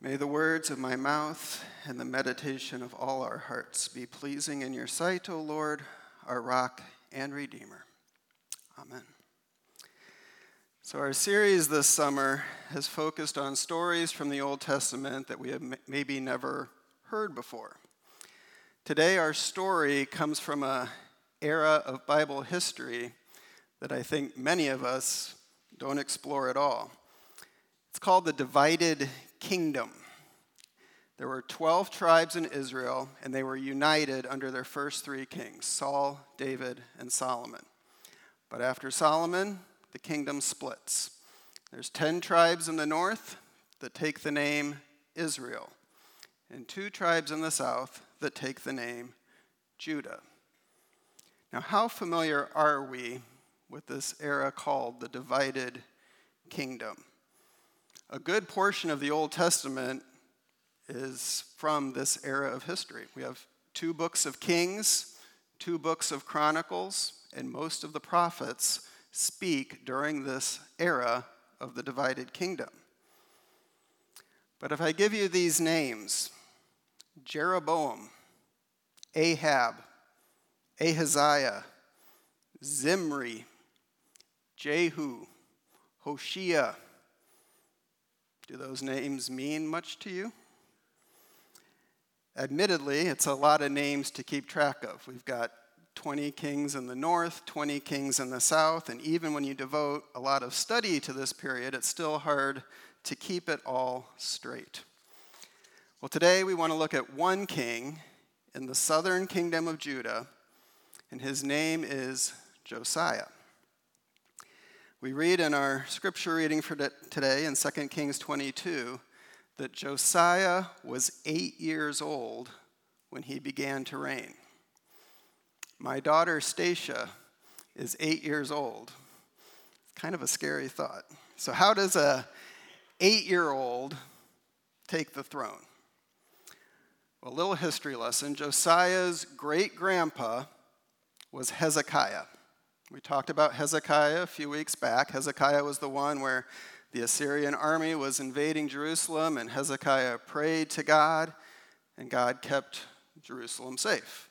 May the words of my mouth and the meditation of all our hearts be pleasing in your sight, O Lord, our rock and redeemer. Amen. So, our series this summer has focused on stories from the Old Testament that we have maybe never heard before. Today, our story comes from a era of Bible history that I think many of us don't explore at all. It's called the divided kingdom. There were 12 tribes in Israel, and they were united under their first three kings Saul, David, and Solomon. But after Solomon, the kingdom splits. There's 10 tribes in the north that take the name Israel, and two tribes in the south that take the name Judah. Now, how familiar are we with this era called the divided kingdom? A good portion of the Old Testament is from this era of history. We have two books of Kings, two books of Chronicles, and most of the prophets speak during this era of the divided kingdom. But if I give you these names Jeroboam, Ahab, Ahaziah, Zimri, Jehu, Hoshea, do those names mean much to you? Admittedly, it's a lot of names to keep track of. We've got 20 kings in the north, 20 kings in the south, and even when you devote a lot of study to this period, it's still hard to keep it all straight. Well, today we want to look at one king in the southern kingdom of Judah, and his name is Josiah. We read in our scripture reading for today in 2 Kings 22 that Josiah was eight years old when he began to reign. My daughter Stacia is eight years old. It's kind of a scary thought. So, how does a eight-year-old take the throne? A little history lesson. Josiah's great grandpa was Hezekiah. We talked about Hezekiah a few weeks back. Hezekiah was the one where the Assyrian army was invading Jerusalem, and Hezekiah prayed to God, and God kept Jerusalem safe.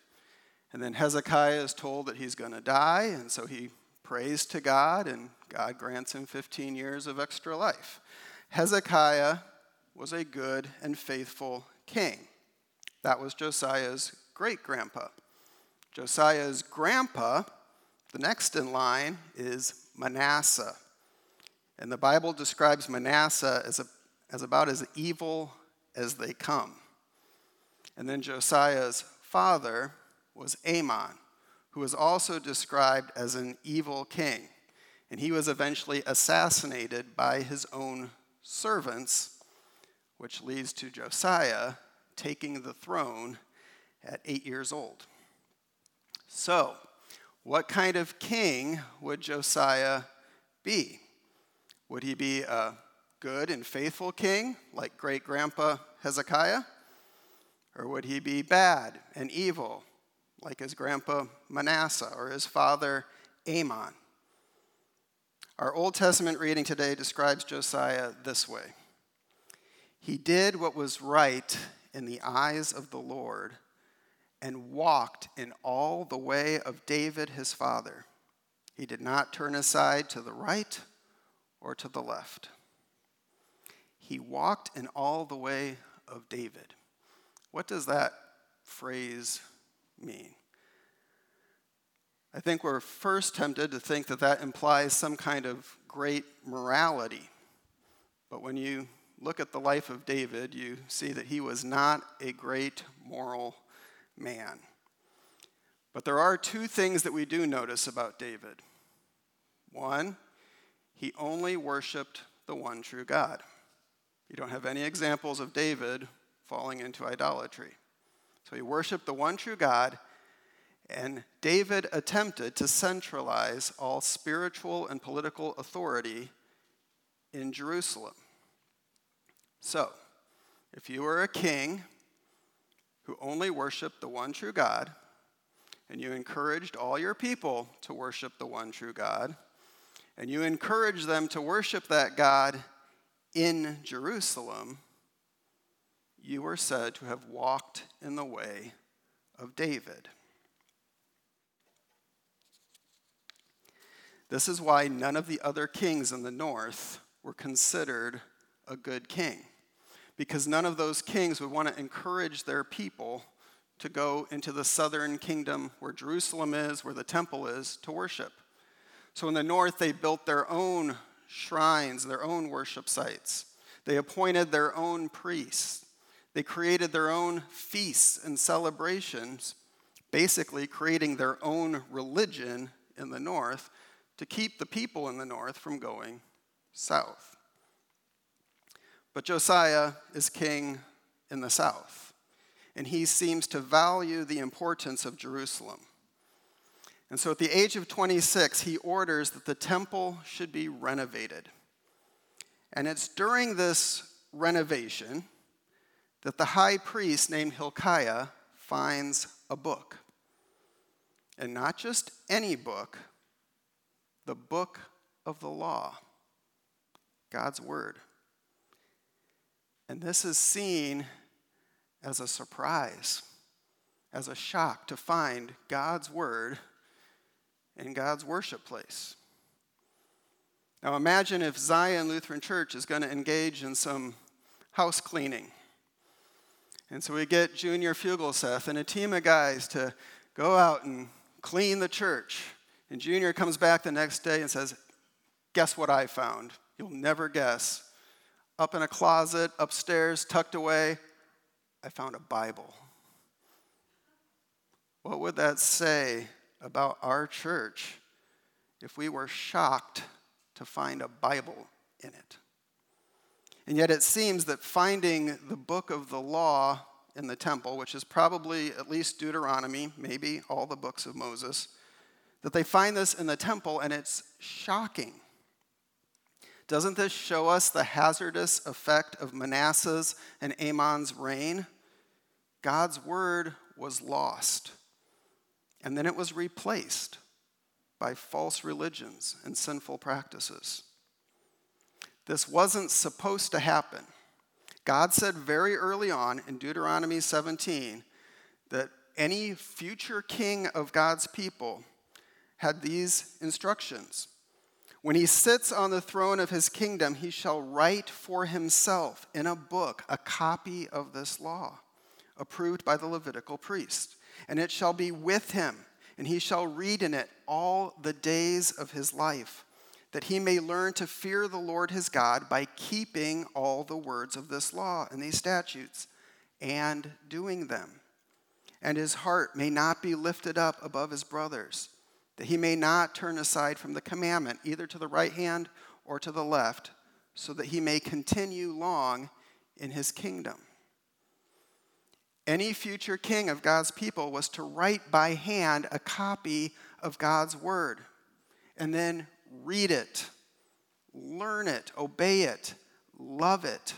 And then Hezekiah is told that he's going to die, and so he prays to God, and God grants him 15 years of extra life. Hezekiah was a good and faithful king. That was Josiah's great grandpa. Josiah's grandpa the next in line is Manasseh. And the Bible describes Manasseh as, a, as about as evil as they come. And then Josiah's father was Amon, who was also described as an evil king. And he was eventually assassinated by his own servants, which leads to Josiah taking the throne at eight years old. So, what kind of king would Josiah be? Would he be a good and faithful king like great grandpa Hezekiah? Or would he be bad and evil like his grandpa Manasseh or his father Amon? Our Old Testament reading today describes Josiah this way He did what was right in the eyes of the Lord and walked in all the way of David his father. He did not turn aside to the right or to the left. He walked in all the way of David. What does that phrase mean? I think we're first tempted to think that that implies some kind of great morality. But when you look at the life of David, you see that he was not a great moral man. But there are two things that we do notice about David. One, he only worshiped the one true God. You don't have any examples of David falling into idolatry. So he worshiped the one true God, and David attempted to centralize all spiritual and political authority in Jerusalem. So, if you were a king who only worshiped the one true God, and you encouraged all your people to worship the one true God, and you encouraged them to worship that God in Jerusalem, you are said to have walked in the way of David. This is why none of the other kings in the north were considered a good king, because none of those kings would want to encourage their people to go into the southern kingdom where Jerusalem is, where the temple is, to worship. So in the north, they built their own shrines, their own worship sites. They appointed their own priests. They created their own feasts and celebrations, basically creating their own religion in the north to keep the people in the north from going south. But Josiah is king in the south, and he seems to value the importance of Jerusalem. And so at the age of 26, he orders that the temple should be renovated. And it's during this renovation that the high priest named Hilkiah finds a book. And not just any book, the book of the law, God's word. And this is seen as a surprise, as a shock to find God's word in God's worship place. Now imagine if Zion Lutheran Church is going to engage in some house cleaning. And so we get Junior Fugelseth and a team of guys to go out and clean the church. And Junior comes back the next day and says, Guess what I found? You'll never guess. Up in a closet, upstairs, tucked away, I found a Bible. What would that say about our church if we were shocked to find a Bible in it? And yet it seems that finding the book of the law in the temple, which is probably at least Deuteronomy, maybe all the books of Moses, that they find this in the temple and it's shocking. Doesn't this show us the hazardous effect of Manasseh's and Amon's reign? God's word was lost, and then it was replaced by false religions and sinful practices. This wasn't supposed to happen. God said very early on in Deuteronomy 17 that any future king of God's people had these instructions. When he sits on the throne of his kingdom, he shall write for himself in a book a copy of this law, approved by the Levitical priest. And it shall be with him, and he shall read in it all the days of his life, that he may learn to fear the Lord his God by keeping all the words of this law and these statutes and doing them. And his heart may not be lifted up above his brothers that he may not turn aside from the commandment, either to the right hand or to the left, so that he may continue long in his kingdom. Any future king of God's people was to write by hand a copy of God's word and then read it, learn it, obey it, love it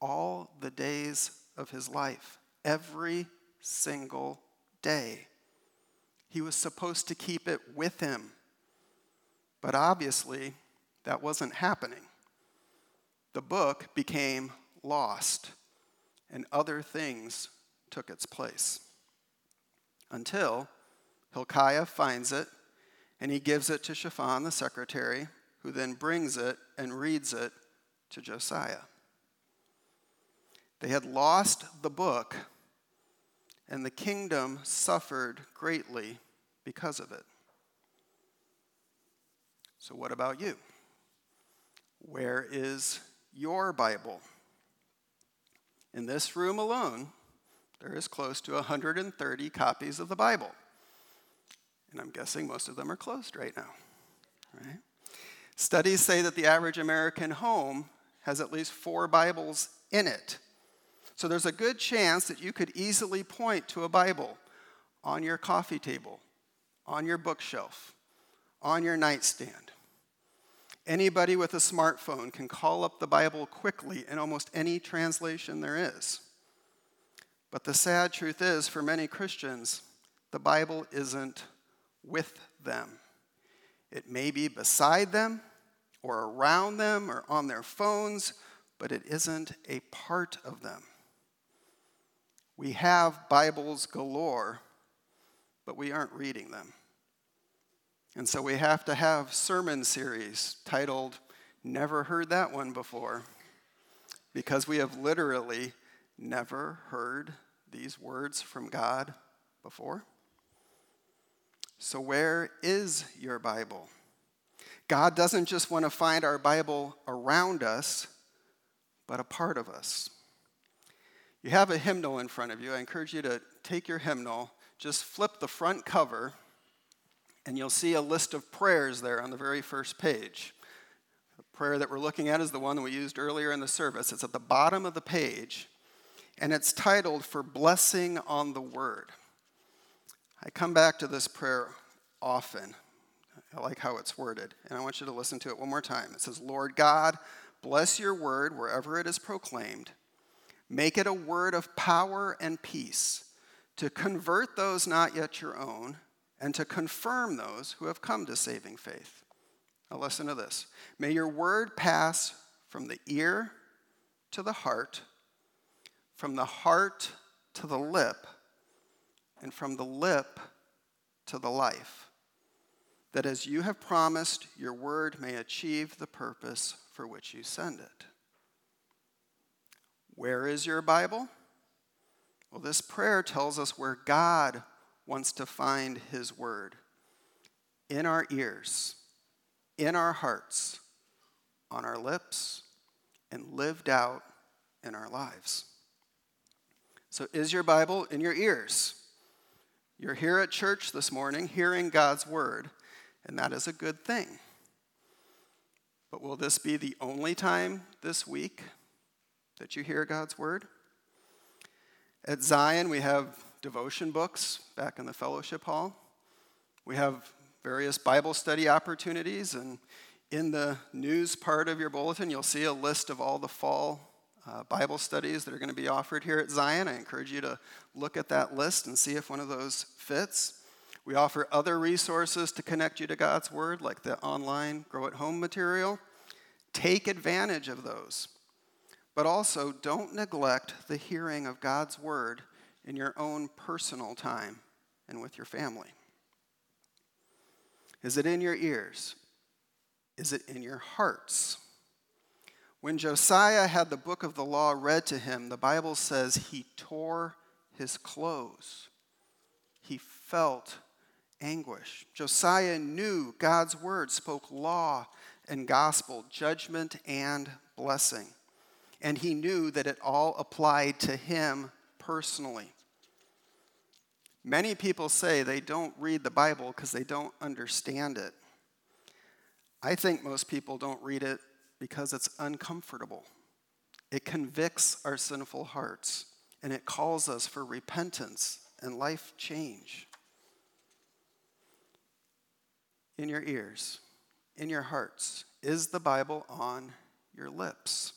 all the days of his life, every single day. He was supposed to keep it with him. But obviously, that wasn't happening. The book became lost, and other things took its place. Until Hilkiah finds it, and he gives it to Shaphan, the secretary, who then brings it and reads it to Josiah. They had lost the book and the kingdom suffered greatly because of it. So, what about you? Where is your Bible? In this room alone, there is close to 130 copies of the Bible. And I'm guessing most of them are closed right now. Right? Studies say that the average American home has at least four Bibles in it. So there's a good chance that you could easily point to a Bible on your coffee table, on your bookshelf, on your nightstand. Anybody with a smartphone can call up the Bible quickly in almost any translation there is. But the sad truth is, for many Christians, the Bible isn't with them. It may be beside them, or around them, or on their phones, but it isn't a part of them. We have Bibles galore, but we aren't reading them. And so we have to have sermon series titled Never Heard That One Before, because we have literally never heard these words from God before. So, where is your Bible? God doesn't just want to find our Bible around us, but a part of us. You have a hymnal in front of you. I encourage you to take your hymnal, just flip the front cover, and you'll see a list of prayers there on the very first page. The prayer that we're looking at is the one that we used earlier in the service. It's at the bottom of the page, and it's titled For Blessing on the Word. I come back to this prayer often. I like how it's worded, and I want you to listen to it one more time. It says, Lord God, bless your word wherever it is proclaimed Make it a word of power and peace to convert those not yet your own and to confirm those who have come to saving faith. Now, listen to this. May your word pass from the ear to the heart, from the heart to the lip, and from the lip to the life. That as you have promised, your word may achieve the purpose for which you send it. Where is your Bible? Well, this prayer tells us where God wants to find His Word in our ears, in our hearts, on our lips, and lived out in our lives. So, is your Bible in your ears? You're here at church this morning hearing God's Word, and that is a good thing. But will this be the only time this week that you hear God's word. At Zion, we have devotion books back in the fellowship hall. We have various Bible study opportunities, and in the news part of your bulletin, you'll see a list of all the fall uh, Bible studies that are going to be offered here at Zion. I encourage you to look at that list and see if one of those fits. We offer other resources to connect you to God's Word, like the online Grow at Home material. Take advantage of those. But also, don't neglect the hearing of God's word in your own personal time and with your family. Is it in your ears? Is it in your hearts? When Josiah had the book of the law read to him, the Bible says he tore his clothes. He felt anguish. Josiah knew God's word spoke law and gospel, judgment and blessing and he knew that it all applied to him personally. Many people say they don't read the Bible because they don't understand it. I think most people don't read it because it's uncomfortable. It convicts our sinful hearts and it calls us for repentance and life change. In your ears, in your hearts, is the Bible on your lips?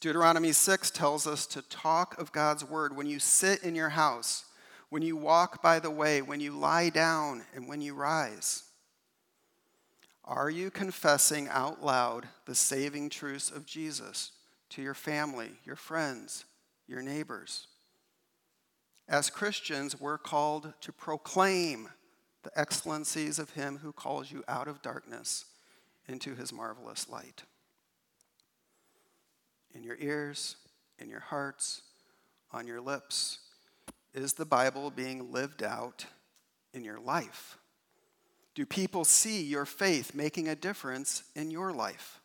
Deuteronomy 6 tells us to talk of God's word when you sit in your house, when you walk by the way, when you lie down, and when you rise. Are you confessing out loud the saving truths of Jesus to your family, your friends, your neighbors? As Christians, we're called to proclaim the excellencies of Him who calls you out of darkness into His marvelous light in your ears, in your hearts, on your lips? Is the Bible being lived out in your life? Do people see your faith making a difference in your life?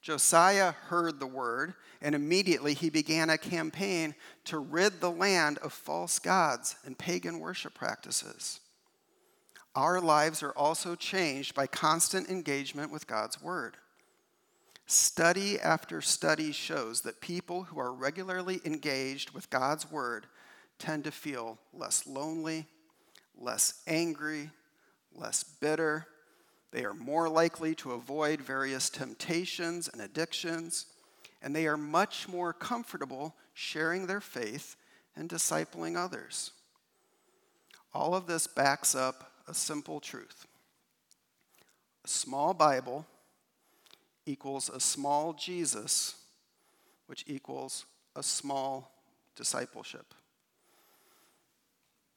Josiah heard the word, and immediately he began a campaign to rid the land of false gods and pagan worship practices. Our lives are also changed by constant engagement with God's word. Study after study shows that people who are regularly engaged with God's word tend to feel less lonely, less angry, less bitter. They are more likely to avoid various temptations and addictions, and they are much more comfortable sharing their faith and discipling others. All of this backs up a simple truth. A small Bible equals a small Jesus, which equals a small discipleship.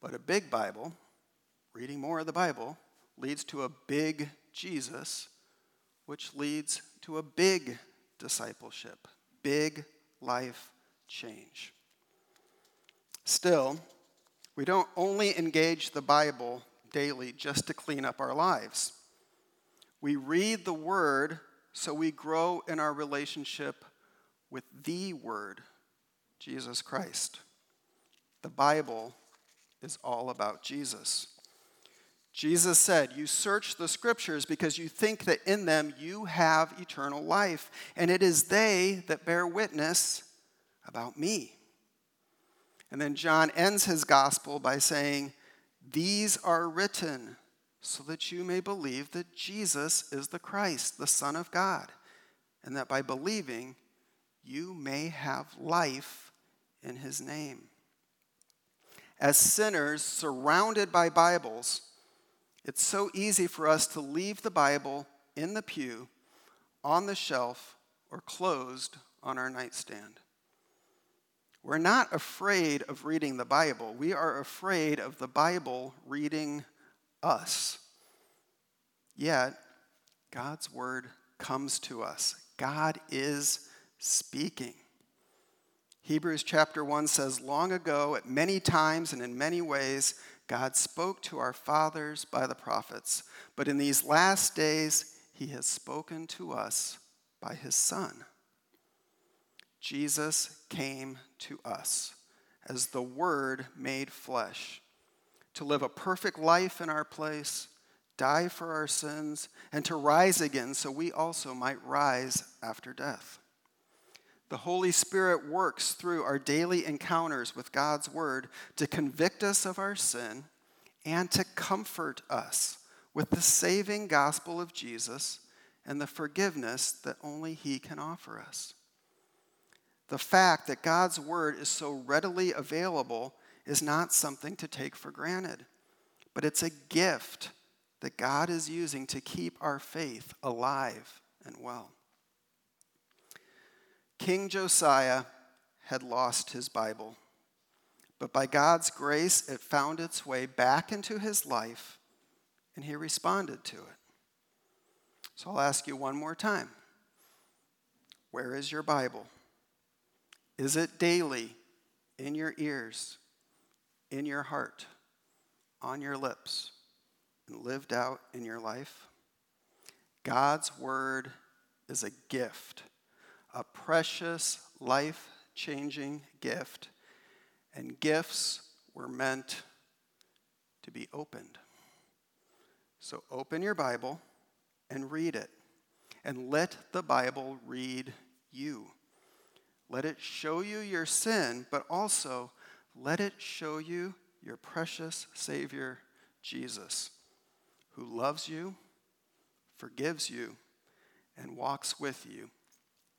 But a big Bible, reading more of the Bible, leads to a big Jesus, which leads to a big discipleship, big life change. Still, we don't only engage the Bible daily just to clean up our lives. We read the Word so we grow in our relationship with the Word, Jesus Christ. The Bible is all about Jesus. Jesus said, You search the scriptures because you think that in them you have eternal life, and it is they that bear witness about me. And then John ends his gospel by saying, These are written so that you may believe that Jesus is the Christ, the Son of God, and that by believing you may have life in his name. As sinners surrounded by Bibles, it's so easy for us to leave the Bible in the pew, on the shelf, or closed on our nightstand. We're not afraid of reading the Bible. We are afraid of the Bible reading us. Yet, God's word comes to us. God is speaking. Hebrews chapter 1 says, Long ago, at many times and in many ways, God spoke to our fathers by the prophets, but in these last days, he has spoken to us by his Son. Jesus came to us as the Word made flesh to live a perfect life in our place, die for our sins, and to rise again so we also might rise after death. The Holy Spirit works through our daily encounters with God's Word to convict us of our sin and to comfort us with the saving gospel of Jesus and the forgiveness that only He can offer us. The fact that God's Word is so readily available is not something to take for granted, but it's a gift that God is using to keep our faith alive and well. King Josiah had lost his Bible, but by God's grace, it found its way back into his life, and he responded to it. So I'll ask you one more time Where is your Bible? Is it daily in your ears, in your heart, on your lips, and lived out in your life? God's word is a gift, a precious, life changing gift, and gifts were meant to be opened. So open your Bible and read it, and let the Bible read you. Let it show you your sin, but also let it show you your precious Savior, Jesus, who loves you, forgives you, and walks with you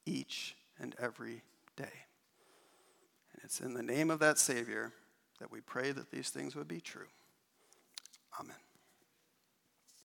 each and every day. And it's in the name of that Savior that we pray that these things would be true. Amen.